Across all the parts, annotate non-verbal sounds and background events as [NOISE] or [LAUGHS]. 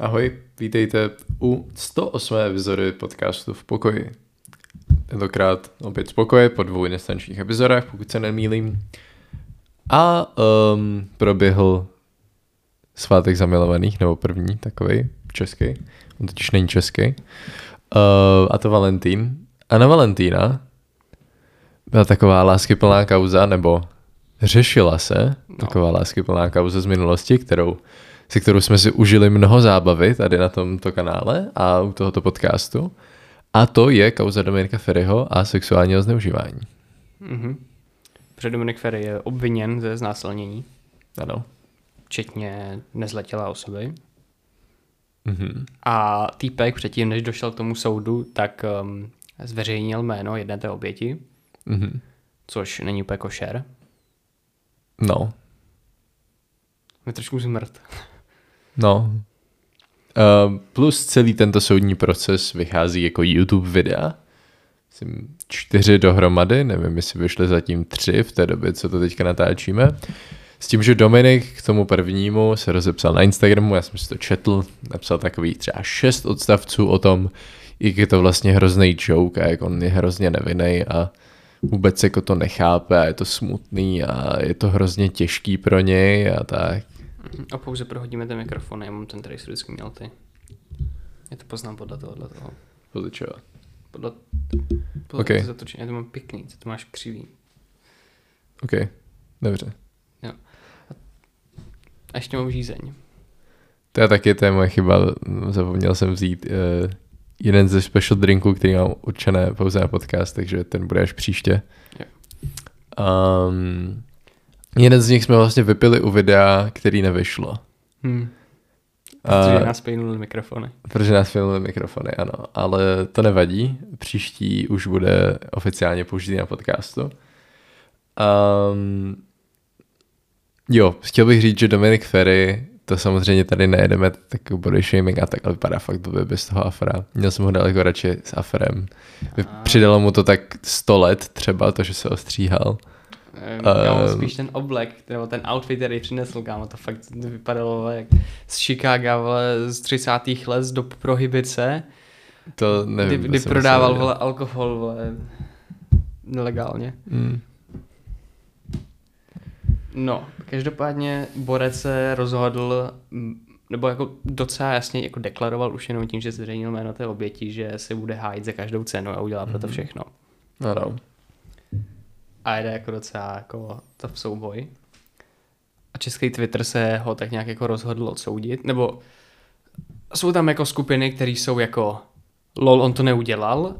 Ahoj, vítejte u 108. epizody podcastu v pokoji. Tentokrát opět z pokoje po dvou nestančních epizodách, pokud se nemýlím. A um, proběhl svátek zamilovaných, nebo první takový český. On totiž není český. Uh, a to Valentín. A na Valentína byla taková láskyplná kauza, nebo řešila se no. taková láskyplná kauza z minulosti, kterou se kterou jsme si užili mnoho zábavy tady na tomto kanále a u tohoto podcastu. A to je kauza Dominika Ferryho a sexuálního zneužívání. Mm-hmm. Protože Dominik Ferry je obviněn ze znásilnění. Ano. Včetně nezletělé osoby. Mm-hmm. A týpek předtím, než došel k tomu soudu, tak um, zveřejnil jméno jedné té oběti. Mm-hmm. Což není úplně košer. No. Je trošku zmrt. No. Uh, plus celý tento soudní proces vychází jako YouTube videa. Myslím čtyři dohromady, nevím, jestli vyšly zatím tři v té době, co to teďka natáčíme. S tím, že Dominik k tomu prvnímu se rozepsal na Instagramu, já jsem si to četl, napsal takový třeba šest odstavců o tom, jak je to vlastně hrozný joke a jak on je hrozně nevinný a vůbec jako to nechápe a je to smutný a je to hrozně těžký pro něj a tak. A pouze prohodíme ten mikrofon, já mám ten, který jsi vždycky měl ty. Já to poznám podle tohohle toho. Podle čeho? Podle, podle okay. zatočení. Já to mám pěkný, co to máš křivý. OK, dobře. Jo. A ještě mám žízeň. To je taky, to je moje chyba. Zapomněl jsem vzít uh, jeden ze special drinků, který mám určené pouze na podcast, takže ten bude až příště. Jo. Um, Jeden z nich jsme vlastně vypili u videa, který nevyšlo. Hmm. Protože nás pejnuli mikrofony. Protože nás pejnuli mikrofony, ano. Ale to nevadí. Příští už bude oficiálně použitý na podcastu. Um, jo, chtěl bych říct, že Dominic Ferry, to samozřejmě tady nejedeme tak body shaming a tak, ale vypadá fakt blbě bez toho afra. Měl jsem ho daleko radši s afrem. Přidalo mu to tak 100 let třeba, to, že se ostříhal. Uh, spíš ten oblek, nebo ten outfit, který přinesl, kámo, to fakt vypadalo jak z Chicaga, vole, z 30. let do prohibice. To nevím. Kdy, kdy prodával, vole, alkohol, vole, nelegálně. Mm. No, každopádně Borec se rozhodl, nebo jako docela jasně jako deklaroval už jenom tím, že zveřejnil jméno té oběti, že se bude hájit za každou cenu a udělá mm-hmm. pro to mhm. všechno. Ano a jde jako docela jako to v souboj. A český Twitter se ho tak nějak jako rozhodl odsoudit, nebo jsou tam jako skupiny, které jsou jako lol, on to neudělal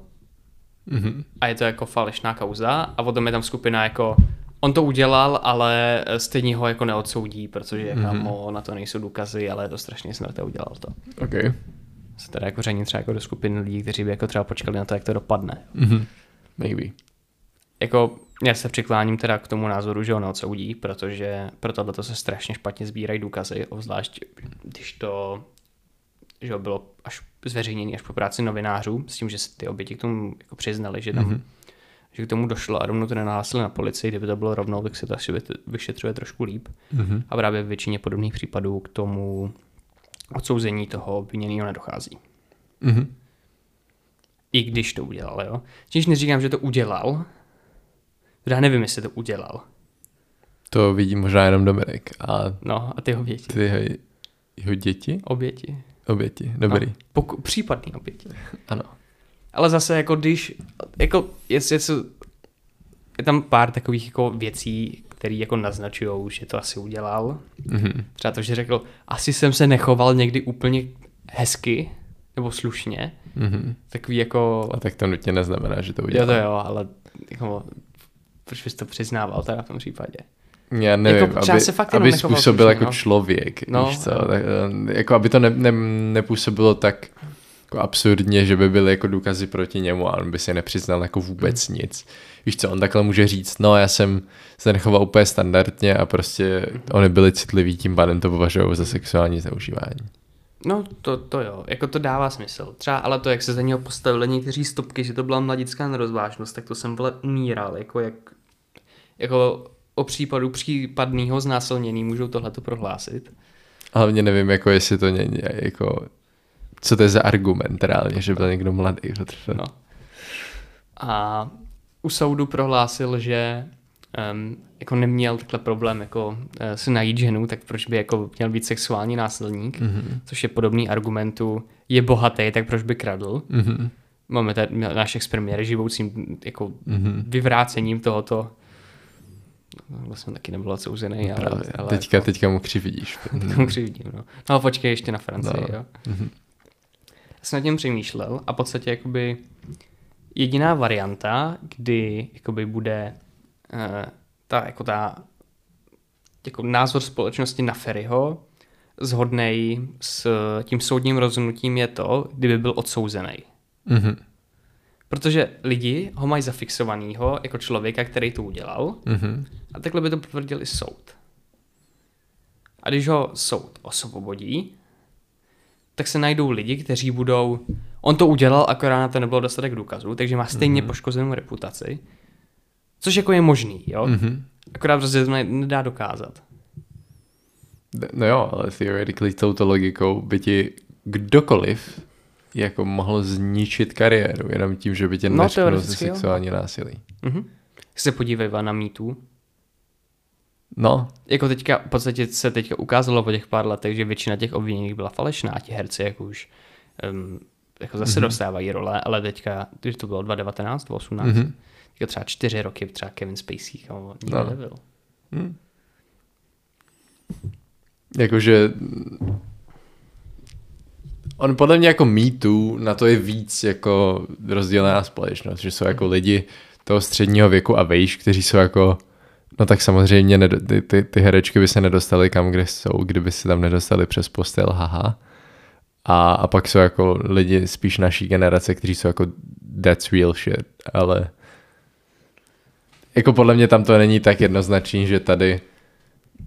mm-hmm. a je to jako falešná kauza a potom je tam skupina jako on to udělal, ale stejně ho jako neodsoudí, protože mm-hmm. na to nejsou důkazy, ale je to strašně smrté udělal to. Okay. Se teda jako ření třeba jako do skupiny lidí, kteří by jako třeba počkali na to, jak to dopadne. Mm-hmm. Maybe. Jako já se přikláním teda k tomu názoru, že ho neodsoudí, protože pro tohle se strašně špatně sbírají důkazy, obzvlášť když to že bylo až zveřejněný až po práci novinářů, s tím, že se ty oběti k tomu jako přiznali, že tam mm-hmm. že k tomu došlo a rovnou to nenahlásili na policii, kdyby to bylo rovnou, tak se to asi vyšetřuje trošku líp. Mm-hmm. A právě v většině podobných případů k tomu odsouzení toho obviněného nedochází. Mm-hmm. I když to udělal, jo. Čímž neříkám, že to udělal, já nevím, jestli to udělal. To vidí možná jenom Dominik. A no, a ty jeho děti. Ty jeho, jeho děti? Oběti. Oběti, dobrý. No, poku, případný oběti. [LAUGHS] Ano. Ale zase jako když, jako jestli, jestli je tam pár takových jako věcí, které jako naznačují, že to asi udělal. Mm-hmm. Třeba to, že řekl, asi jsem se nechoval někdy úplně hezky, nebo slušně. Mm-hmm. Takový jako... A tak to nutně neznamená, že to udělal. Jo, to jo, ale jako proč bys to přiznával teda v tom případě? Já nevím, jako, aby, se fakt aby způsobil jako no. člověk, no, víš co, no. tak, eh, jako aby to ne, ne, nepůsobilo tak jako absurdně, že by byly jako důkazy proti němu a on by si nepřiznal jako vůbec hmm. nic. Víš co, on takhle může říct, no já jsem se nechoval úplně standardně a prostě oni byli citliví, tím pádem to považují za sexuální zneužívání. No, to, to jo, jako to dává smysl. Třeba ale to, jak se za něho postavili někteří stopky, že to byla mladická nerozvážnost, tak to jsem vole umíral, jako jak jako o případu případného znásilnění můžou tohle to prohlásit. Hlavně nevím, jako jestli to není, jako, co to je za argument reálně, že byl někdo mladý. No. A u soudu prohlásil, že um, jako neměl takhle problém jako uh, si najít ženu, tak proč by jako měl být sexuální násilník, mm-hmm. což je podobný argumentu, je bohatý, tak proč by kradl. Mm-hmm. Máme tady náš experiment živoucím jako mm-hmm. vyvrácením tohoto vlastně taky nebyl odsouzený, ale, Právě. ale teďka, jako, teďka mu křividíš. teďka [LAUGHS] mu křividím, no. No počkej ještě na Francii, no. jo. Mm-hmm. Já jsem nad tím přemýšlel a v podstatě jakoby jediná varianta, kdy jakoby bude uh, ta, jako ta jako názor společnosti na Ferryho zhodnej s tím soudním rozhodnutím je to, kdyby byl odsouzený. Mm-hmm. Protože lidi ho mají zafixovanýho jako člověka, který to udělal mm-hmm. a takhle by to potvrdil i soud. A když ho soud osvobodí, tak se najdou lidi, kteří budou... On to udělal, akorát na to nebylo dostatek důkazů, takže má stejně mm-hmm. poškozenou reputaci. Což jako je možný, jo? Mm-hmm. Akorát prostě to nedá dokázat. No jo, ale theoretically touto logikou by ti kdokoliv jako mohl zničit kariéru jenom tím, že by tě no, neškodil ze sexuální jo. násilí. Mm-hmm. Se podívej na mýtu. No. Jako teďka, v podstatě se teďka ukázalo po těch pár letech, že většina těch obviněných byla falešná, ti herci jako už um, jako zase mm-hmm. dostávají role, ale teďka, když to bylo 2019, 2018, mm-hmm. teďka třeba čtyři roky třeba Kevin Spacey, jako nikdy no. nebyl. Hmm. Jakože On podle mě jako mýtu na to je víc jako rozdělená společnost, že jsou jako lidi toho středního věku a vejš, kteří jsou jako, no tak samozřejmě nedo, ty, ty, ty herečky by se nedostaly kam, kde jsou, kdyby se tam nedostali přes postel, haha. A, a pak jsou jako lidi spíš naší generace, kteří jsou jako that's real shit, ale jako podle mě tam to není tak jednoznačný, že tady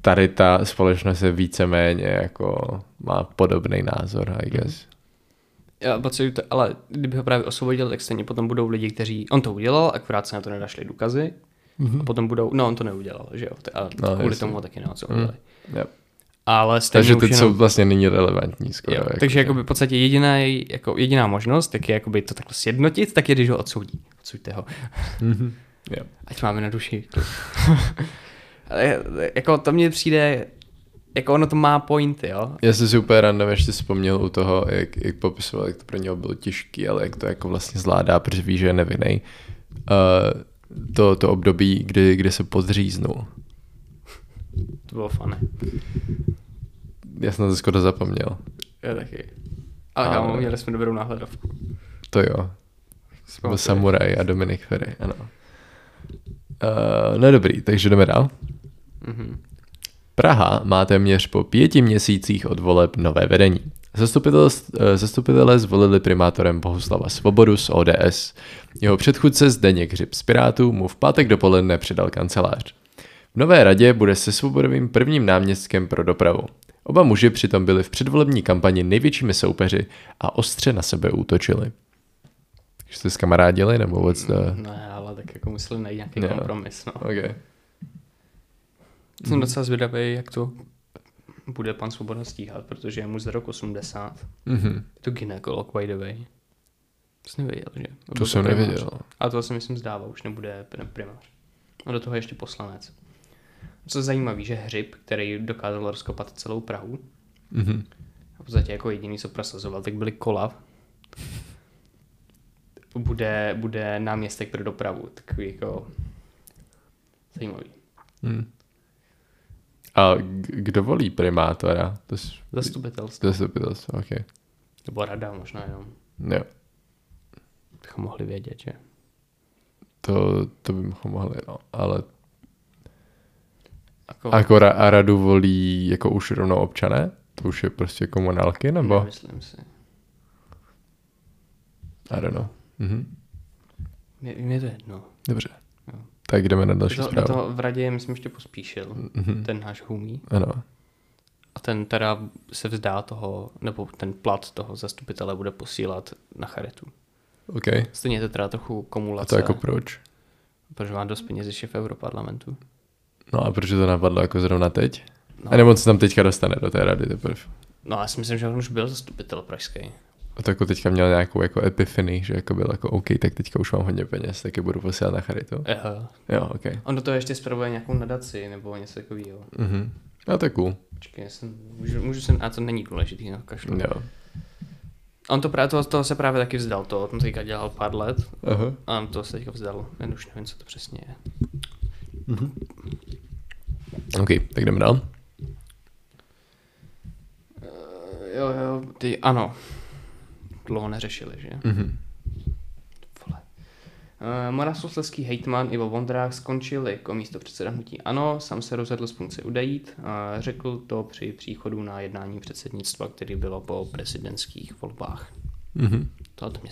tady ta společnost je víceméně jako má podobný názor, I guess. Já pocituju to, ale kdyby ho právě osvobodil, tak stejně potom budou lidi, kteří, on to udělal, akorát se na to nedašli důkazy, mm-hmm. a potom budou, no on to neudělal, že jo, a no, kvůli jasný. tomu ho taky neodsouděli. Mm. Yep. Ale stejně takže teď jenom... jsou vlastně není relevantní skoro. Jo, jako takže jakoby v podstatě jediná, jako jediná možnost, tak je jakoby to takhle sjednotit, tak je, když ho odsoudí. Odsuďte ho. Mm-hmm. [LAUGHS] Yep. Ať máme na duši. [LAUGHS] jako to mně přijde, jako ono to má pointy, jo. Já si super random ještě vzpomněl u toho, jak, jak popisoval, jak to pro něho bylo těžké, ale jak to jako vlastně zvládá, protože ví, že je nevinný. Uh, to, to období, kdy, kdy se podříznul. To bylo fany. Já jsem to skoro zapomněl. Já taky. Ale a, kámo, měli jsme dobrou náhledovku. To jo. Byl Samuraj a Dominik Ferry, ano. Uh, no dobrý, takže jdeme dál. Mm-hmm. Praha má téměř po pěti měsících od voleb nové vedení. Eh, zastupitelé zvolili primátorem Bohuslava Svobodu z ODS. Jeho předchůdce Zdeněk Hřib z Pirátů mu v pátek dopoledne předal kancelář. V nové radě bude se Svobodovým prvním náměstkem pro dopravu. Oba muži přitom byli v předvolební kampani největšími soupeři a ostře na sebe útočili. Takže jste s kamarádili nebo vůbec? Ne, ale tak jako museli najít nějaký no. kompromis. No. Okay. Jsem mm. docela zvědavý, jak to bude pan Svoboda stíhat, protože je mu z rok 80. Mm-hmm. Je to ginekolog, by the way. Jsi nevěděl, že? To, to jsem primář. nevěděl. A to si myslím zdává, už nebude primář. A do toho ještě poslanec. Co je zajímavé, že Hřib, který dokázal rozkopat celou Prahu, mm-hmm. a v podstatě jako jediný, co prosazoval, tak byli kola, bude, bude náměstek pro dopravu. Takový jako zajímavý. Mm. A kdo volí primátora? To je... Zastupitelstvo. Zastupitelstvo, ok. Nebo rada možná jenom. Jo. Bychom mohli vědět, že? To, to bychom mohli, no. Ale jako... Jako ra- a radu volí jako už rovnou občané? To už je prostě komunálky, nebo? Myslím si. I don't know. Mhm. Mě, mě to jedno. Dobře. Tak jdeme na další to, zprávu. To v radě, myslím, ještě pospíšil, mm-hmm. ten náš humí. Ano. A ten teda se vzdá toho, nebo ten plat toho zastupitele bude posílat na charitu. OK. Stejně to teda trochu komulace. A to jako proč? Protože má dost peněz ještě v Europarlamentu. No a proč to napadlo jako zrovna teď? A nebo on se tam teďka dostane do té rady teprve. No já si myslím, že on už byl zastupitel pražský. A to jako teďka měl nějakou jako epifany, že jako byl jako OK, tak teďka už mám hodně peněz, tak je budu posílat na charitu. Aha. Jo, OK. On do toho ještě spravuje nějakou nadaci nebo něco takového. Mhm. No to je cool. Počkej, já jsem, můžu, můžu jsem, a to není důležitý, no, kašlu. Jo. On to právě, toho, toho se právě taky vzdal, to on teďka dělal pár let Aha. a on to se teďka vzdal, jen už nevím, co to přesně je. OK, tak jdeme dál. Uh, jo, jo, ty, ano. Dlouho neřešili, že? Mhm. Uh, Moravskoslezský hejtman Ivo Vondrák skončil jako místo předseda hnutí ANO, sám se rozhodl z funkce udejít. Řekl to při příchodu na jednání předsednictva, který bylo po prezidentských volbách. Mhm. To, to mě...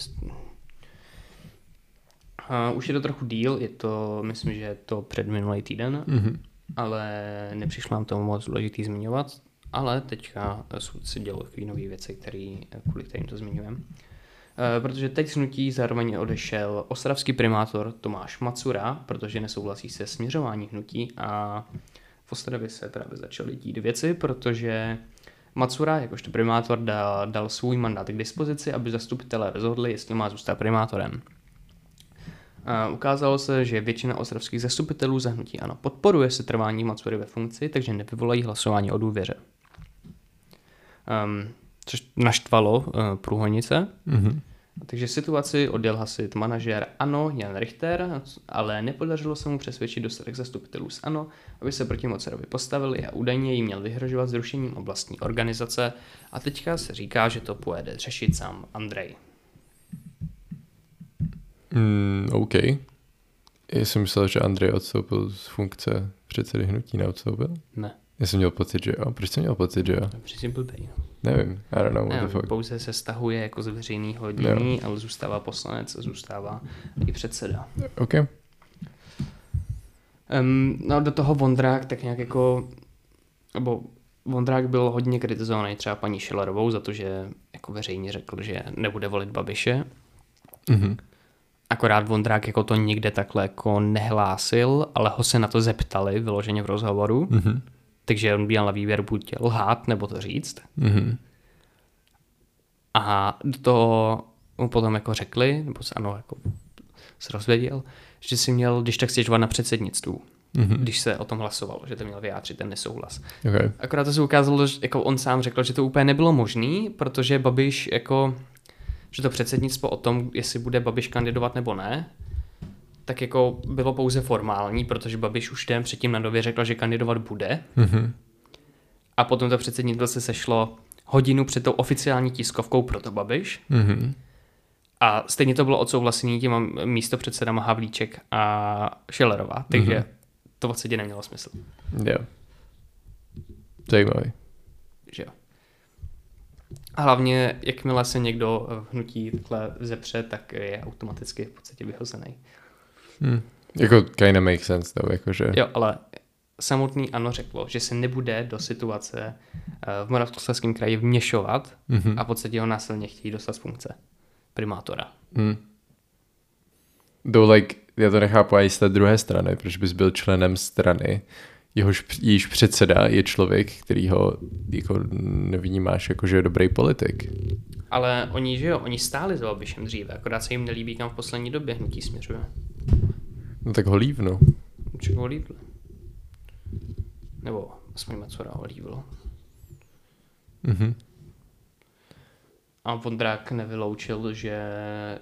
Už je to trochu díl, je to, myslím, že je to před minulý týden, Mhm. ale nepřišlo nám to moc důležitý zmiňovat, ale teďka se dělo takové nové věci, který, kvůli kterým to zmiňujeme. Eh, Protože teď z hnutí zároveň odešel ostravský primátor Tomáš Macura, protože nesouhlasí se směřování hnutí a v Ostravě se právě začaly dít věci, protože Macura, jakožto primátor, dal, dal svůj mandát k dispozici, aby zastupitelé rozhodli, jestli má zůstat primátorem. A ukázalo se, že většina ostravských zastupitelů za hnutí ano podporuje se trvání Macury ve funkci, takže nevyvolají hlasování o důvěře. Um, což naštvalo uh, průhonice. Mhm. Takže situaci odděl hasit manažer ANO Jan Richter, ale nepodařilo se mu přesvědčit dostatek zastupitelů z ANO, aby se proti Macurovi postavili a údajně jim měl vyhrožovat zrušením oblastní organizace a teďka se říká, že to pojede řešit sám Andrej. Mm, OK. Já jsem myslel, že Andrej odstoupil z funkce předsedy hnutí, neodstoupil? Ne, Já jsem měl pocit, že jo. Proč jsem měl pocit, že jo? přesně blbej. Nevím. I don't know what Ne, the fuck. pouze se stahuje jako z veřejného dění, ale zůstává poslanec a zůstává i předseda. OK. Um, no do toho Vondrák tak nějak jako, nebo Vondrák byl hodně kritizovaný třeba paní Šilerovou za to, že jako veřejně řekl, že nebude volit Babiše. Mhm. Akorát Vondrák jako to nikde takhle jako nehlásil, ale ho se na to zeptali vyloženě v rozhovoru. Mhm. Takže on měl na výběr buď lhát nebo to říct. Mhm. A do toho mu potom jako řekli, nebo se ano, jako se rozvěděl, že si měl, když tak stěžovat na předsednictvu, Mhm. když se o tom hlasovalo, že to měl vyjádřit ten nesouhlas. OK. Akorát to se ukázalo, že jako on sám řekl, že to úplně nebylo možný, protože Babiš jako, že to předsednictvo o tom, jestli bude Babiš kandidovat nebo ne, tak jako bylo pouze formální, protože Babiš už den předtím na době řekl, že kandidovat bude. Mhm. A potom to předsednictvo se sešlo hodinu před tou oficiální tiskovkou pro to Babiš. Mhm. A stejně to bylo odsouhlasený těma místopředsedama Havlíček a Schillerová, takže Mhm. to v podstatě nemělo smysl. Jo. Zajímavý. Že jo. A hlavně, jakmile se někdo v hnutí takhle zepře, tak je automaticky v podstatě vyhozený. Hm. Jako kinda make sense, though, jakože. Jo, ale samotný ano řeklo, že se nebude do situace eh, v Moravskoslezském kraji vměšovat Mhm. a v podstatě ho násilně chtějí dostat z funkce primátora. Hm. Though, like, já to nechápu ani z té druhé strany, proč bys byl členem strany, jehož jejíž předseda je člověk, který ho jako nevnímáš jako, že je dobrý politik. Ale oni, že jo, oni stáli za Babišem dříve, akorát se jim nelíbí, kam v poslední době hnutí směřuje. No tak ho lívnu. Čeho ho líbilo? Nebo aspoň Macura ho líbilo. Mhm. A Vondrák nevyloučil, že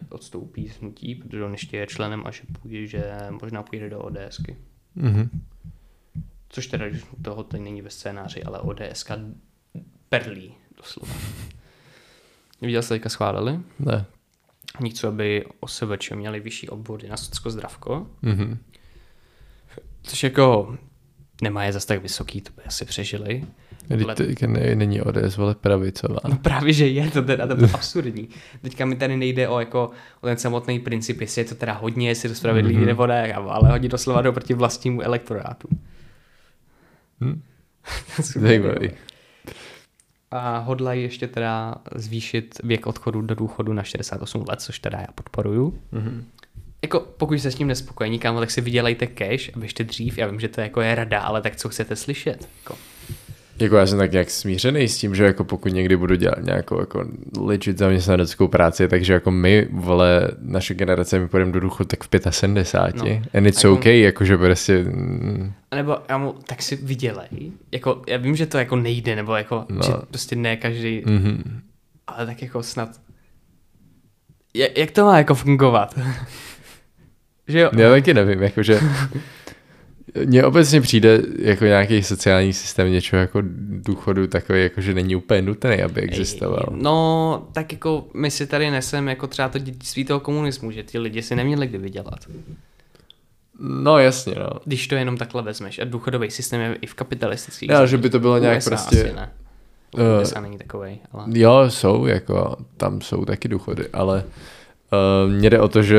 odstoupí z hnutí, protože on ještě je členem a že, půjde, že možná půjde do ODSky. Mhm. Což teda toho teď není ve scénáři, ale ODSK perlí doslova. [LAUGHS] Viděl jste teďka schválili? Ne. Chcou, aby OSVČ měli vyšší obvody na Socko zdravko, Mhm. což jako nemá je zas tak vysoký, to by asi přežili. Ale- teďka ne, není ODS, vole pravicová. No právě, že je to teda, to je absurdní. Teďka mi tady nejde o, jako, o ten samotný princip, jestli je to teda hodně, jestli je to spravedlivý Mhm. mm-hmm. nebo ne, ale hodně doslova do proti vlastnímu elektorátu. Hm? [LAUGHS] Zajímavý. A hodlají ještě teda zvýšit věk odchodu do důchodu na 68 let, což teda já podporuju. Mhm. Jako pokud jste s tím nespokojení, kámo, tak si vydělejte cash a běžte dřív. Já vím, že to jako je rada, ale tak co chcete slyšet? Jako, Jako já jsem tak nějak smířený s tím, že jako pokud někdy budu dělat nějakou jako legit zaměstnaneckou práci, takže jako my, vole, naše generace, my půjdeme do důchodu tak v 75. No. And it's Jako- okay, jakože prostě... mm, A nebo já mu, tak si vydělej. Jako, já vím, že to jako nejde, nebo jako, No. že prostě ne každý, Mhm. ale tak jako snad. Jak, jak to má jako fungovat? [LAUGHS] že jo? Já taky nevím, jakože... [LAUGHS] Mně obecně přijde jako nějaký sociální systém něčeho jako důchodu takový, jako že není úplně nutný, aby existoval. No, tak jako my si tady neseme jako třeba to dědictví toho komunismu, že ty lidi si neměli kdy vydělat. No jasně, no. Když to jenom takhle vezmeš. A důchodový systém je i v kapitalistických Já, zemích. že by to bylo nějak USA prostě... Asi ne. Eh, USA není takovej, ale... Jo, jsou, jako, tam jsou taky důchody, ale uh, mně jde o to, že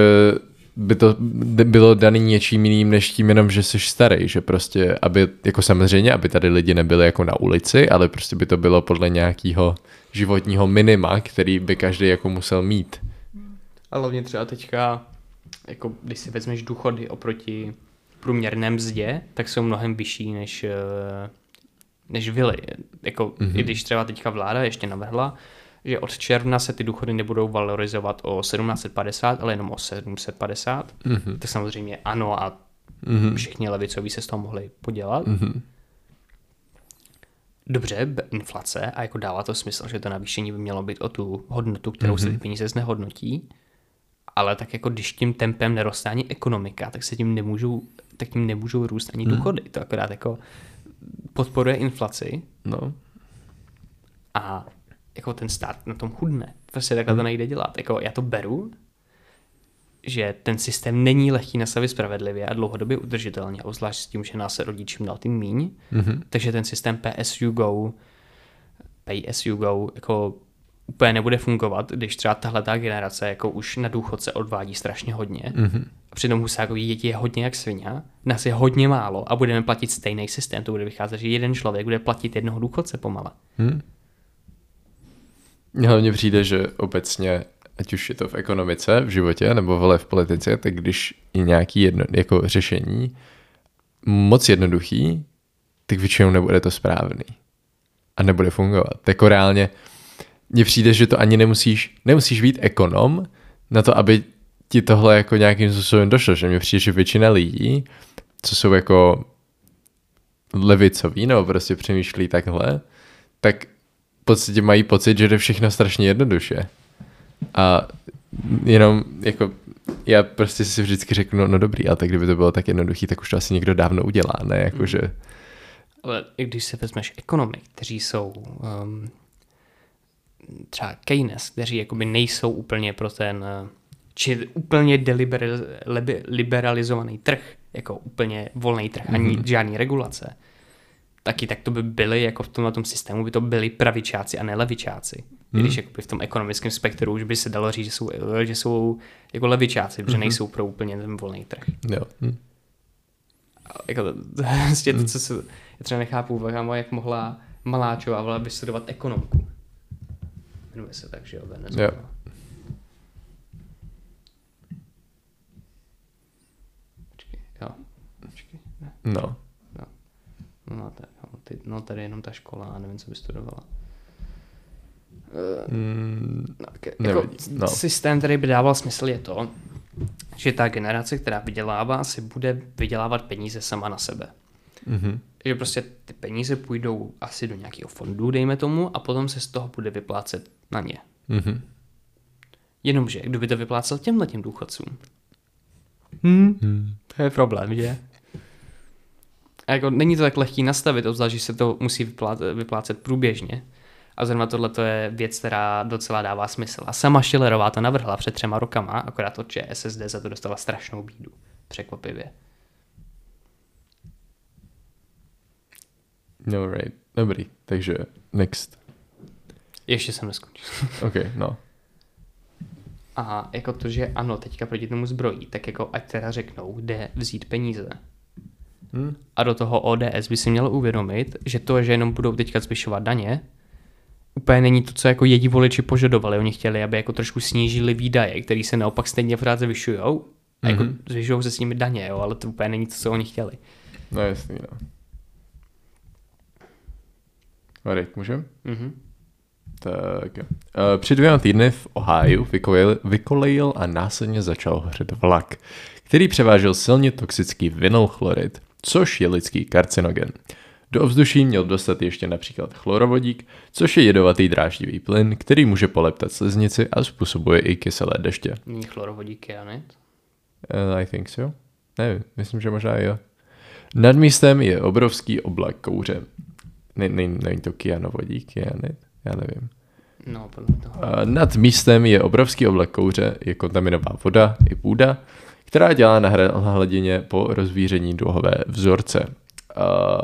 by to bylo daný něčím jiným, než tím jenom, že jsi starý, že prostě, aby, jako samozřejmě, aby tady lidi nebyli jako na ulici, ale prostě by to bylo podle nějakého životního minima, který by každý jako musel mít. A hlavně třeba teďka, jako když si vezmeš důchody oproti průměrné mzdě, tak jsou mnohem vyšší než, eh, než vily. Jako, Mhm. mm-hmm. i když třeba teďka vláda ještě navrhla, že od června se ty důchody nebudou valorizovat o 1750, ale jenom o 750, Mhm. tak samozřejmě ano a Mhm. všichni levicoví se z toho mohli podělat. Mhm. Dobře, inflace a jako dává to smysl, že to navýšení by mělo být o tu hodnotu, kterou mm-hmm. se ty peníze znehodnotí, ale tak jako když tím tempem neroste ani ekonomika, tak se tím nemůžou, tak tím nemůžou růst ani důchody. To akorát jako podporuje inflaci No. a jako ten stát na tom chudne. Prostě takhle to nejde dělat. Jako já to beru, že ten systém není lehký nastavit spravedlivě a dlouhodobě udržitelně, obzvlášť s tím, že nás se rodí čím dál tím míň. Mhm. Takže ten systém PSU Go, you go, jako úplně nebude fungovat, když třeba tahle ta generace jako už na důchodce odvádí strašně hodně. Mhm. A přitom Husákovi děti je hodně jak svině, nás je hodně málo a budeme platit stejný systém. To bude vycházet, že jeden člověk bude platit jednoho důchodce pomala. Hm? Mně hlavně přijde, že obecně, ať už je to v ekonomice, v životě, nebo vole v politice, tak když je nějaký jedno, jako řešení moc jednoduchý, tak většinou nebude to správný. A nebude fungovat. Jako reálně, mně přijde, že to ani nemusíš, nemusíš být ekonom na to, aby ti tohle jako nějakým způsobem došlo, že mně přijde, že většina lidí, co jsou jako levicoví, nebo prostě přemýšlí takhle, tak podstatě mají pocit, že jde všechno strašně jednoduše. A jenom jako já prostě si vždycky řeknu, no, no dobrý, ale tak kdyby to bylo tak jednoduchý, tak už to asi někdo dávno udělá, ne? Jakože, Ale i když se vezmeš ekonomy, kteří jsou um, třeba Keynes, kteří jakoby nejsou úplně pro ten, eh, či úplně deliberalizovaný trh, jako úplně volný trh, ani mm-hmm. žádný regulace, taky tak to by byly, jako v tomhle tom systému by to byli pravičáci a ne levičáci. Mm. Když jakoby v tom ekonomickém spektru už by se dalo říct, že jsou, že jsou jako levičáci, protože Mhm. nejsou pro úplně ten volný trh. jo. Hm. A jako to, prostě to, co se, já třeba nechápu, kámo, jak mohla Maláčová vole vystudovat ekonomku. Jmenuje se tak, že jo, Venezuela. Jo. Počkej, jo, počkej, ne, No. no, no, ty, no tady je jenom ta škola a nevím, co by studovala. Mm, No, ke- jako, no. no. Systém, který by dával smysl, je to, že ta generace, která vydělává, si bude vydělávat peníze sama na sebe. mhm. že prostě ty peníze půjdou asi do nějakého fondu, dejme tomu, a potom se z toho bude vyplácet na ně. Mhm. Jenomže, kdo by to vyplácel těmhle těm důchodcům? Hmm, Hmm. to je problém, že? A jako není to tak lehký nastavit, obzvlášť, že se to musí vyplácet, vyplácet průběžně. A zrovna tohle to je věc, která docela dává smysl. A sama Schillerová to navrhla před třema rokama, akorát od ČSSD za to dostala strašnou bídu. Překvapivě. No right. Dobrý, takže next. Ještě jsem neskončil. [LAUGHS] OK, no. A jako to, že ano, teďka proti tomu zbrojí, tak jako ať teda řeknou, kde vzít peníze. Hm? A do toho ODS by si mělo uvědomit, že to, že jenom budou teďka zvyšovat daně, úplně není to, co jako jedí voliči požadovali. Oni chtěli, aby jako trošku snížili výdaje, které se naopak stejně pořád zvyšují. A jako Mhm. zvyšují se s nimi daně, jo, ale to úplně není to, co oni chtěli. No jasný, no. Marek, můžem? Mhm. Tak jo. Eh, Před dvěma týdny v Ohio vykolejil, vykolejil a následně začal hořet vlak, který převážel silně toxický vinylchlorid, což je lidský karcinogen. Do ovzduší měl dostat ještě například chlorovodík, což je jedovatý dráždivý plyn, který může poleptat sliznici a způsobuje i kyselé deště. Není chlorovodík kyanid? Uh, I think so. Nevím, myslím, že možná jo. Nad místem je obrovský oblak kouře. Ne, ne, není to kyanovodík, kyanid? Já nevím. No, podle toho. A Nad místem je obrovský oblak kouře, je kontaminová voda i půda, která dělá na hra- na hladině po rozvíření duhové vzorce.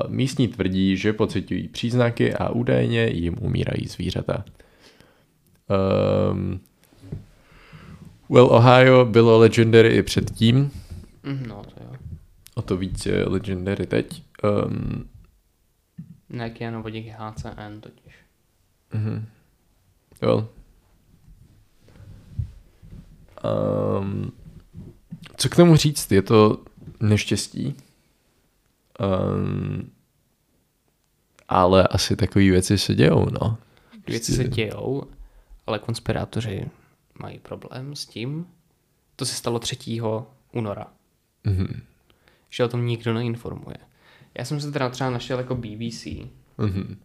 Místní tvrdí, že pocitují příznaky a údajně jim umírají zvířata. Um, well, Ohio bylo legendary i předtím, Mhm, No, to jo. o to víc je legendary teď. Um, Ne, kyanovodík je HCN totiž. Mhm. Jo. Um, co k tomu říct? Je to neštěstí. Um, ale asi takové věci se dějou, no. Věci se dějou, ale konspirátoři mají problém s tím. To se stalo 3. února. Mhm. Že o tom nikdo neinformuje. Já jsem se teda třeba našel jako BBC, Mhm.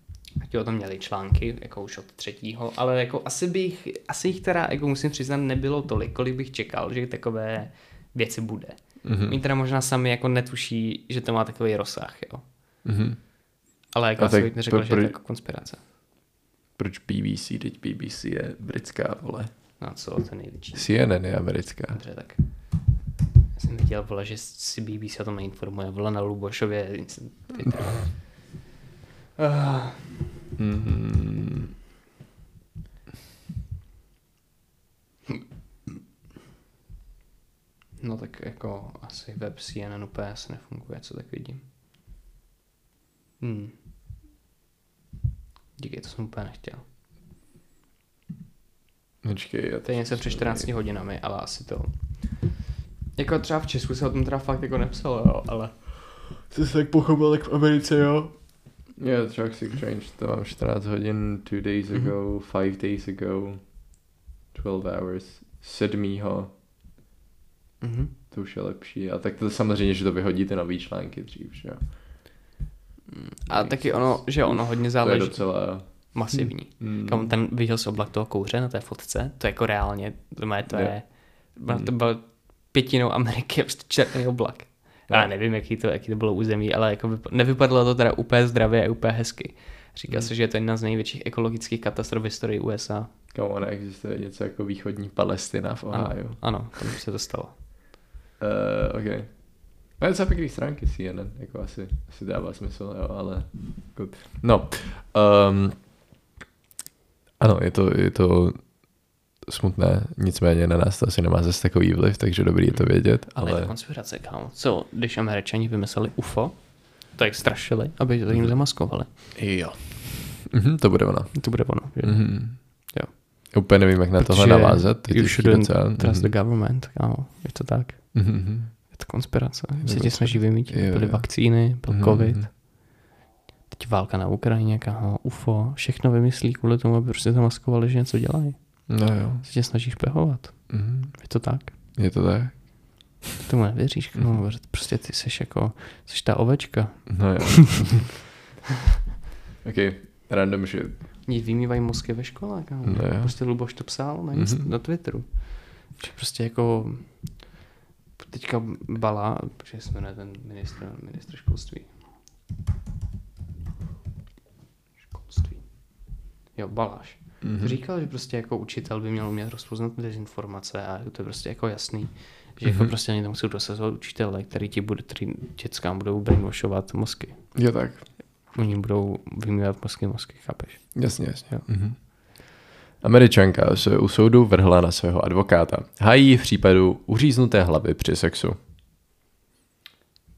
a ti o tom měli články, jako už od třetího, ale jako asi bych, asi jich teda, jako musím přiznat, nebylo tolik, kolik bych čekal, že takové věci bude. Mhm. Oni teda možná sami jako netuší, že to má takový rozsah, jo. Mhm. Ale jako tak bych neřekl, pro- že je to jako konspirace. Proč BBC? Teď BBC je britská, vole. No co, to je největší. CNN je americká. Dobře, tak. Já jsem viděl, vole, že si BBC o tom neinformuje. Vole na Lubošově. Mhm. No tak jako asi web CNN úplně asi nefunguje, co tak vidím. Hmm. Díky, to jsem úplně nechtěl. Počkej, já To je něco před 14 hodinami, ale asi to... Jako třeba v Česku se o tom teda fakt jako nepsalo, jo, ale... Jsi se tak pochopil, tak v Americe, jo? Yeah, Trucks Exchange, to mám 14 hodin, 2 days Mhm. ago, 5 days ago, 12 hours, 7. Mhm. To už je lepší. A tak to samozřejmě, že to vyhodíte nový články dřív, že jo? A taky ono, že ono hodně To je záleží docela... masivní. Mm, Kam ten viděl jsi oblak toho kouře na té fotce? To je jako reálně, to je, to je, Jo. to byl pětinou Ameriky [LAUGHS] prostě černý oblak. Já Jo. nevím, jaký to, jaký to bylo území, ale jako vypa- nevypadalo to teda úplně zdravě a úplně hezky. Říká Hmm. se, že je to jedna z největších ekologických katastrof v historii USA. Kam ona existuje něco jako východní Palestina v Ano, Ohio. ano, tam se to stalo. Uh, ok. Je docela pěkný stránky CNN, jako asi, asi dává smysl, jo, ale good. No, um, ano, je to, je to smutné, nicméně na nás to asi nemá zase takový vliv, takže dobrý je to vědět, Ale, je to ale konspirace, kámo. Co, když američani vymysleli UFO, tak strašili, aby to jim zamaskovali. jo. Mhm, to bude ono. To bude ono. Mhm. Úplně nevím, jak na tohle navázat. You shouldn't docela. trust the Mhm. government, kámo. Je to tak. Mhm, mhm. Je to konspirace. Se tě snaží vymít. Byly vakcíny, byl Mhm, covid. mhm. Teď válka na Ukrajině, kámo. UFO. Všechno vymyslí kvůli tomu, aby prostě zamaskovali, že něco dělají. No jo. Se tě snaží špehovat. Mhm. Je to tak. Je to tak? Ty tomu nevěříš, kámo. Mhm. protože Prostě ty jsi jako, jsi ta ovečka. No jo. [LAUGHS] ok, random shit. Oni vymývají mozky ve škole, kámo. No jo. Prostě Luboš to psal na, Mhm. na Twitteru. Že prostě jako teďka Bala, protože se jmenuje ten ministr, ministr školství. Školství. Jo, Baláš. Mhm. Říkal, že prostě jako učitel by měl umět rozpoznat dezinformace a to je prostě jako jasný. Že jako Mhm. prostě oni tam musí dosazovat učitele, který ti bude, který dětskám budou brainwashovat mozky. Jo tak. Oni budou vymývat mozky mozky, chápeš? Jasně, jasně. Jo. Mhm. Američanka se u soudu vrhla na svého advokáta. Hájí v případu uříznuté hlavy při sexu.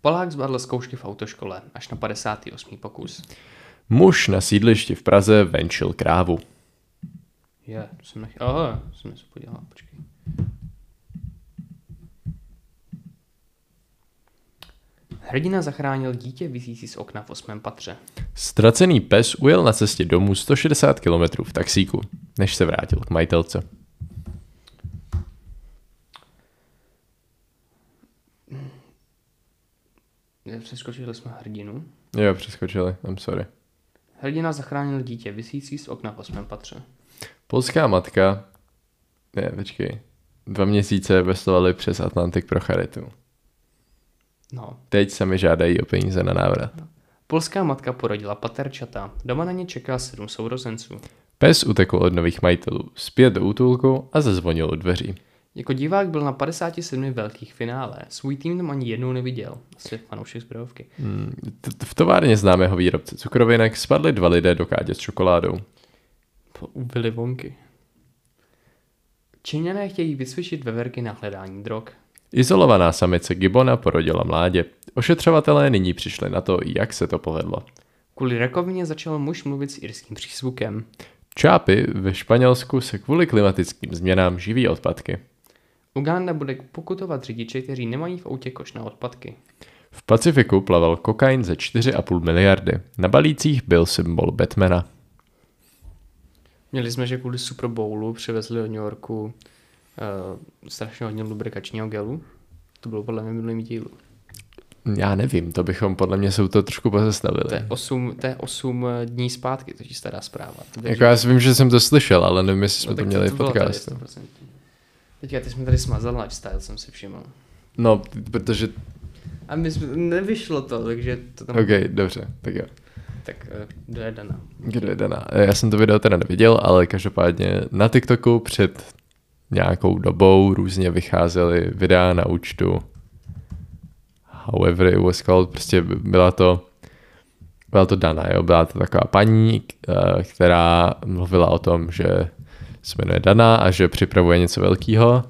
Polák zvládl zkoušky v autoškole až na 58. pokus. Muž na sídlišti v Praze venčil krávu. Je, to jsem nech... Aha, jsem se podíval, počkej. Hrdina zachránil dítě visící z okna v osmém patře. Ztracený pes ujel na cestě domů 160 km v taxíku, než se vrátil k majitelce. Přeskočili jsme hrdinu. Jo, přeskočili, I'm sorry. Hrdina zachránil dítě visící z okna v osmém patře. Polská matka, ne, počkej, dva měsíce vestovali přes Atlantik pro charitu. No. Teď sami žádají o peníze na návrat. Polská matka porodila paterčata. Doma na ně čeká sedm sourozenců. Pes utekl od nových majitelů, zpět do útulku a zazvonil u dveří. Jako divák byl na 57 velkých finále. Svůj tým tam ani jednou neviděl. Asi fanoušek zbrojovky. Hmm, V továrně známého výrobce cukrovinek spadli dva lidé do kádě s čokoládou. U Willy Wonky. Číňané chtějí vycvičit veverky na hledání drog. Izolovaná samice Gibona porodila mládě. Ošetřovatelé nyní přišli na to, jak se to povedlo. Kvůli rakovině začal muž mluvit s irským přízvukem. Čápy ve Španělsku se kvůli klimatickým změnám živí odpadky. Uganda bude pokutovat řidiče, kteří nemají v autě koš na odpadky. V Pacifiku plaval kokain za 4,5 miliardy. Na balících byl symbol Batmana. Měli jsme, že kvůli Super Bowlu přivezli do New Yorku uh, strašně hodně lubrikačního gelu. To bylo podle mě minulým dílu. Já nevím, to bychom podle mě jsou to trošku pozastavili. To je 8, to je 8 dní zpátky, to je stará zpráva. To Jako já si vím, že jsem to slyšel, ale nevím, jestli jsme No, to měli v tady podcastu. 100%. Teďka ty jsme tady smazal lifestyle, jsem si všiml. No, protože... A my jsme, nevyšlo to, takže to tam... OK, dobře, tak jo. Tak kdo je Dana? Kdo je Dana? Já jsem to video teda neviděl, ale každopádně na TikToku před nějakou dobou různě vycházely videa na účtu however it was called, prostě byla to byla to Dana, jo, byla to taková paní, eh, která mluvila o tom, že se jmenuje Dana a že připravuje něco velkého.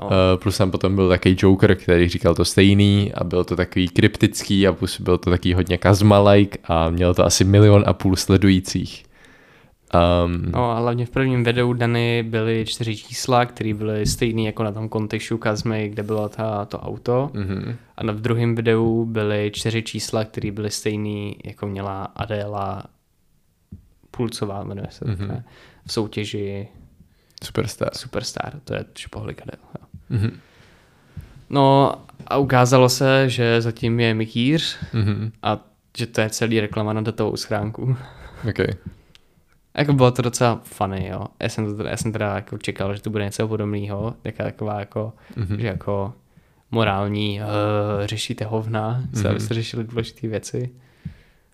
No, Uh, plus tam potom byl takový Joker, který říkal to stejný a byl to takový kryptický a plus byl to takový hodně Kazma-like a mělo to asi milion a půl sledujících. Um, no a hlavně v prvním videu Dany byly čtyři čísla, které byly stejný jako na tom kontextu Kazmy, kde bylo ta, to auto. mm-hmm. A na v druhém videu byly čtyři čísla, které byly stejný, jako měla Adéla Pulcová, jmenuje se Mhm. mm-hmm. v soutěži Superstar. Superstar, to je špohlik Adéla. Mm-hmm. No a ukázalo se, že zatím je Mikýř Mm-hmm. a že to je celý reklama na datovou schránku. Okay. Jako bylo to docela funny, jo. Já jsem, to, teda- já jsem teda jako čekal, že to bude něco podobného, taká taková jako, Mhm. mm-hmm. že jako morální, uh, řešíte hovna, mm-hmm. Mhm. abyste řešili důležité věci.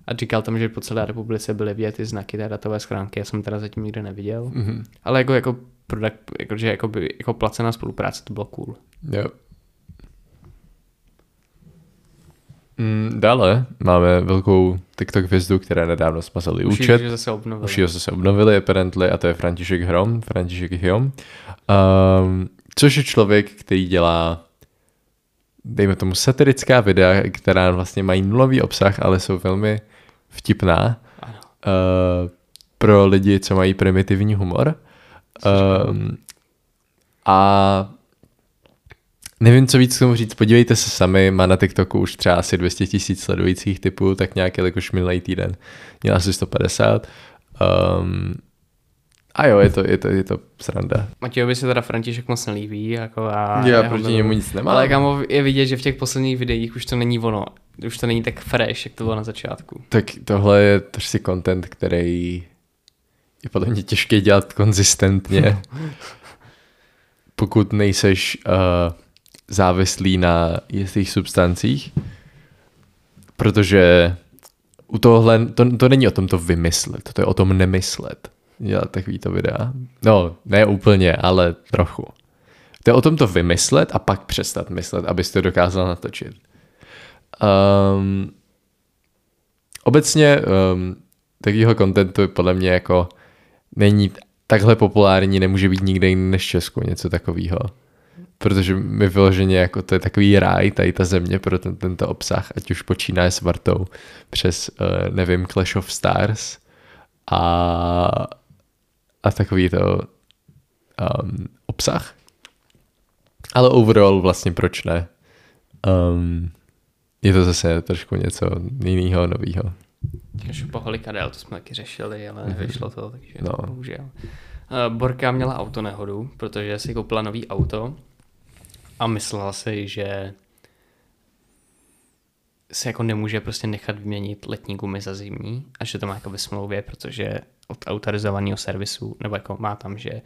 A říkal tam, že po celé republice byly vidět ty znaky té datové schránky, já jsem teda zatím nikde neviděl. Mm-hmm. Ale jako, jako product, jako, že jako, by, jako placená spolupráce, to bylo cool. Jo. Mm, dále máme velkou TikTok hvězdu, která nedávno smazali Už účet. ji zase obnovili. Už ji zase obnovili, apparently, a to je František Hrom, František Hrom, um, což je člověk, který dělá dejme tomu satirická videa, která vlastně mají nulový obsah, ale jsou velmi vtipná Ano. uh, pro lidi, co mají primitivní humor. Um, a nevím, co víc k tomu říct, podívejte se sami, má na TikToku už třeba asi 200 tisíc sledujících typů, tak nějak jelikož minulý týden měl asi 150. Um, a jo, je to, je to, je to sranda. Matějovi se teda František moc nelíbí. Jako a Já ho proti němu nic nemám. Ale kámo, je vidět, že v těch posledních videích už to není ono. Už to není tak fresh, jak to bylo na začátku. Tak tohle je prostě content, který je podle mě těžké dělat konzistentně. [LAUGHS] Pokud nejseš uh, závislý na jistých substancích. Protože u tohle, to, to není o tom to vymyslet, to je o tom nemyslet. Dělat takovýto videa. No, ne úplně, ale trochu. To je o tom to vymyslet a pak přestat myslet, abys to dokázal natočit. Um, obecně um, takového kontentu je podle mě jako není takhle populární, nemůže být nikde jinde než Česku, něco takového. Protože my vyloženě jako to je takový ráj, tady ta země pro ten, tento obsah, ať už počínaje s Vartou přes, uh, nevím, Clash of Stars a, a takový to um, obsah. Ale overall vlastně proč ne? Um, je to zase trošku něco jiného, nového. Šupaholik Adel, to jsme taky řešili, ale Mhm. nevyšlo to, takže No. no. bohužel. Eh, Borka měla auto nehodu, protože si koupila nový auto a myslela si, že se jako nemůže prostě nechat vyměnit letní gumy za zimní a že to má jako ve smlouvě, protože od autorizovaného servisu, nebo jako má tam, že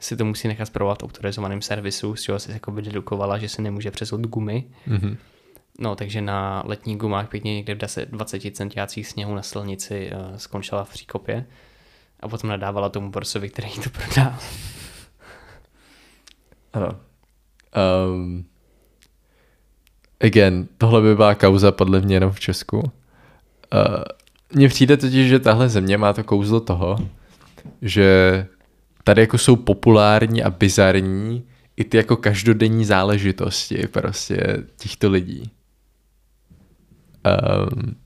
si to musí nechat zpravovat autorizovaným servisu, z čeho si jako vydedukovala, že se nemůže přezout gumy. Mhm. No, takže na letních gumách pěkně někde v 10, 20 centiácích sněhu na silnici uh, skončila v příkopě a potom nadávala tomu borcovi, který jí to prodal. Ano. Um, again, tohle by byla kauza podle mě jenom v Česku. Uh, Mně přijde totiž, že tahle země má to kouzlo toho, že tady jako jsou populární a bizarní i ty jako každodenní záležitosti prostě těchto lidí. Um,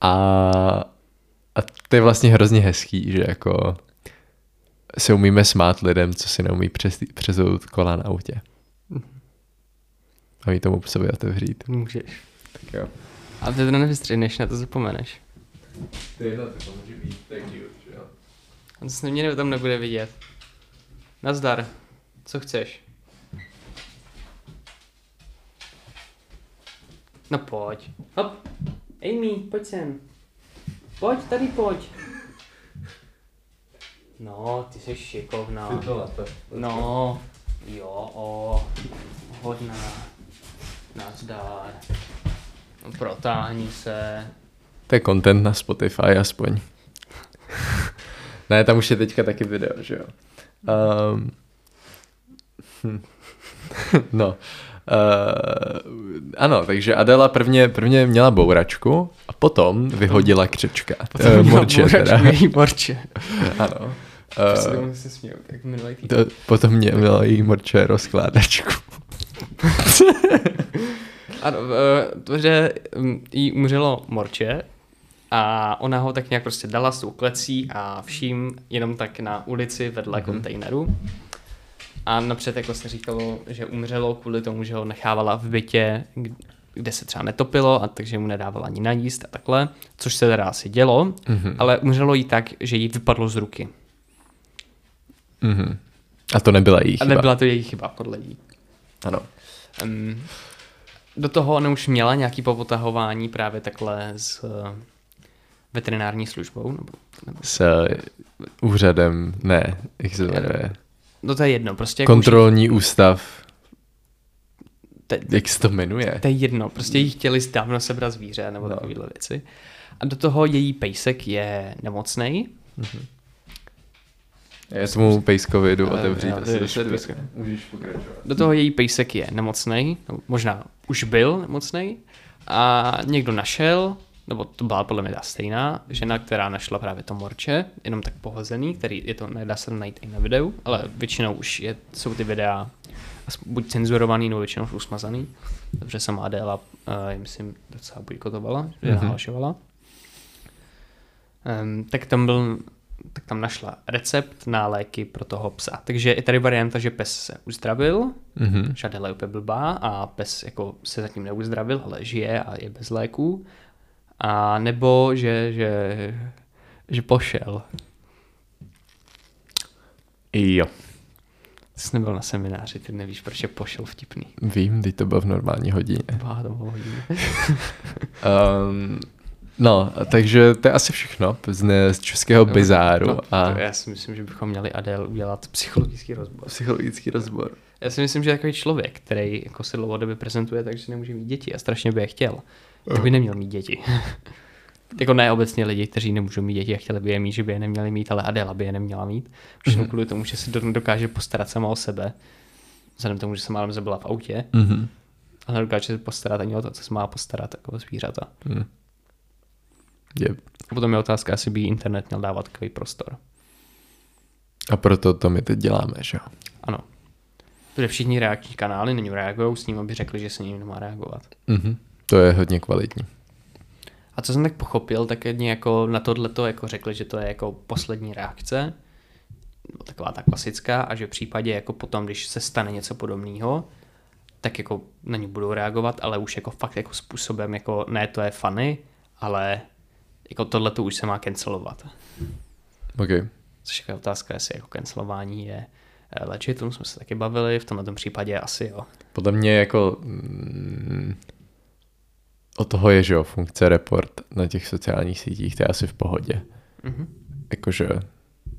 a, a to je vlastně hrozně hezký, že jako se umíme smát lidem, co si neumí přes, přezout kola na autě. A mít tomu po sobě otevřít. Můžeš. Tak jo. A ty to nevystřihneš, na to zapomeneš. To je jedno, to může být že jo. A to se mě tam nebude vidět. Nazdar. Co chceš? No pojď. Hop. Amy, pojď sem. Pojď, tady pojď. No, ty jsi šikovná. No, jo, o, hodná. Nazdar. No, protáhni se. To je content na Spotify aspoň. ne, tam už je teďka taky video, že jo. Um, hm. no. Uh, ano, takže Adela prvně, prvně měla bouračku a potom vyhodila křečka. Potom Uh, měla morče teda. bouračku, její morče. ano. Uh, se směl, minulý týden. to, potom mě měla její morče rozkládačku. [LAUGHS] Ano, eh, to, že hm, jí umřelo morče a ona ho tak nějak prostě dala s tou klecí a vším jenom tak na ulici vedle Mhm. mm-hmm. kontejneru. A napřed jako se říkalo, že umřelo kvůli tomu, že ho nechávala v bytě, kde se třeba netopilo a takže mu nedávala ani najíst a takhle, což se teda asi dělo, Mhm. mm-hmm. ale umřelo jí tak, že jí vypadlo z ruky. Mhm. A to nebyla její A chyba. nebyla to její chyba, podle ní. Ano. Um, do toho ona už měla nějaký popotahování právě takhle s uh, veterinární službou. Nebo, nebo, S eh, úřadem, ne, jak se to jmenuje. no to je jedno, prostě jako Kontrolní ústav, už, te, jak se to jmenuje? to je jedno, prostě jí chtěli dávno sebrat zvíře nebo No. takovéhle věci. A do toho její pejsek je nemocný. Já tomu pejskovi jdu otevřít. jo, asi do. Můžeš pokračovat. Do toho její pejsek je nemocný, možná už byl nemocný. A někdo našel, nebo to byla podle mě ta stejná žena, která našla právě to morče, jenom tak pohozený, který je to, nedá se to najít i na videu, ale většinou už je, jsou ty videa aspoň buď cenzurovaný, nebo většinou už usmazaný. Dobře sama Adela, uh, myslím, docela bojkotovala, že Mhm. mm-hmm. nahlašovala. Um, tak tam byl, tak tam našla recept na léky pro toho psa. Takže je tady varianta, že pes se uzdravil, Mhm. že Adela je úplně blbá a pes jako se zatím neuzdravil, ale žije a je bez léků. A nebo že, že, že pošel. Jo. Ty jsi nebyl na semináři, ty nevíš, proč je pošel vtipný. Vím, teď to bylo v normální hodině. Bá, to bylo hodně. Um, [LAUGHS] no, takže to je asi všechno z, českého bizáru No, a to já si myslím, že bychom měli Adel udělat psychologický rozbor. psychologický rozbor. Já si myslím, že takový člověk, který jako se dlouhodobě prezentuje, takže nemůže mít děti a strašně by je chtěl, tak by neměl mít děti. [LAUGHS] jako ne obecně lidi, kteří nemůžou mít děti a chtěli by je mít, že by je neměli mít, ale Adela by je neměla mít. Všechno kvůli tomu, že do- dokáže postarat sama o sebe. Vzhledem k tomu, že se málem zabila v autě, Mhm. a nedokáže se postarat ani o to, co se má postarat jako zvířata. Mhm. Je. A potom je otázka, jestli by internet měl dávat takový prostor. A proto to my teď děláme, že jo? Ano. Protože všichni reakční kanály na něj reagují s ním, aby řekli, že se ním nemá reagovat. Mhm. To je hodně kvalitní. A co jsem tak pochopil, tak jedni jako na tohleto jako řekli, že to je jako poslední reakce, nebo taková ta klasická, a že v případě jako potom, když se stane něco podobného, tak jako na ní budou reagovat, ale už jako fakt jako způsobem, jako ne to je funny, ale jako tohle to už se má cancelovat. OK. Což je otázka, jestli jako cancelování je eh, legit, tomu jsme se taky bavili, v tomhle případě asi jo. Podle mě jako mm, o toho je, že jo, funkce report na těch sociálních sítích, to je asi v pohodě. Mm-hmm. Jakože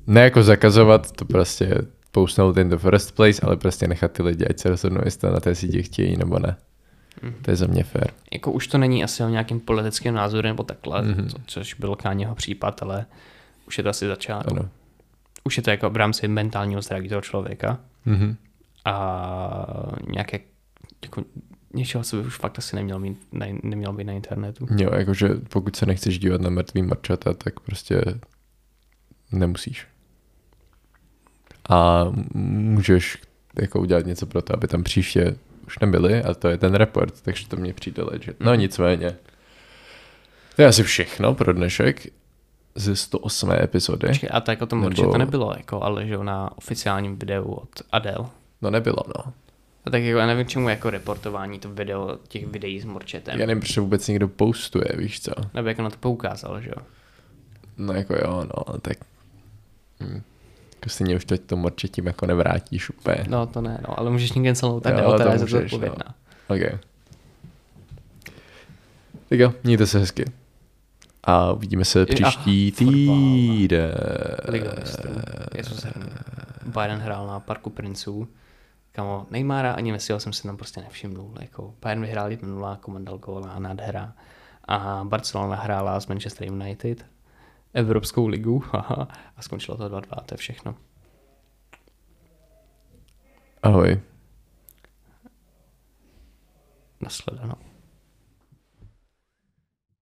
ne jako zakazovat to prostě postnout in the first place, ale prostě nechat ty lidi, ať se rozhodnou, jestli to na té síti chtějí nebo ne. Mhm. To je za mě fair. Jako už to není asi o nějakým politickém názoru nebo takhle, Mhm. mm-hmm. což byl Káněho případ, ale už je to asi začátek. Ano. Už je to jako v rámci mentálního zdraví toho člověka Mhm. a nějaké jako něčeho, co by už fakt asi nemělo, mít, ne, nemělo být na internetu. Jo, jakože pokud se nechceš dívat na mrtvý marčata, tak prostě nemusíš. A můžeš jako udělat něco pro to, aby tam příště už nebyli a to je ten report, takže to mě přijde legit. No Mhm. nicméně. To je asi všechno pro dnešek ze 108. epizody. Počkej, a tak o tom Nebo- určitě to nebylo, jako, ale že na oficiálním videu od Adele. No nebylo, no. A tak jako já nevím, čemu jako reportování to video těch videí s Morčetem. Já nevím, proč vůbec někdo postuje, víš co? Nebo jako na to poukázal, že jo. No jako jo, no, tak... Hm. Jako stejně už teď to morče tím jako nevrátíš úplně. No to ne, no, ale můžeš někde celou Jo, tady, to která je za to no. odpovědná. OK. Tak jo, mějte se hezky. A uvidíme se příští fotbal. týden. Bayern hrál na Parku princů. Kamo, Neymara ani Messiho jsem si tam prostě nevšimnul. Jako Bayern vyhrál 1-0, komandal gól a nádhera. A Barcelona hrála s Manchester United Evropskou ligu [LAUGHS] haha, a skončilo to 2-2, to je všechno. Ahoj. Nasledanou.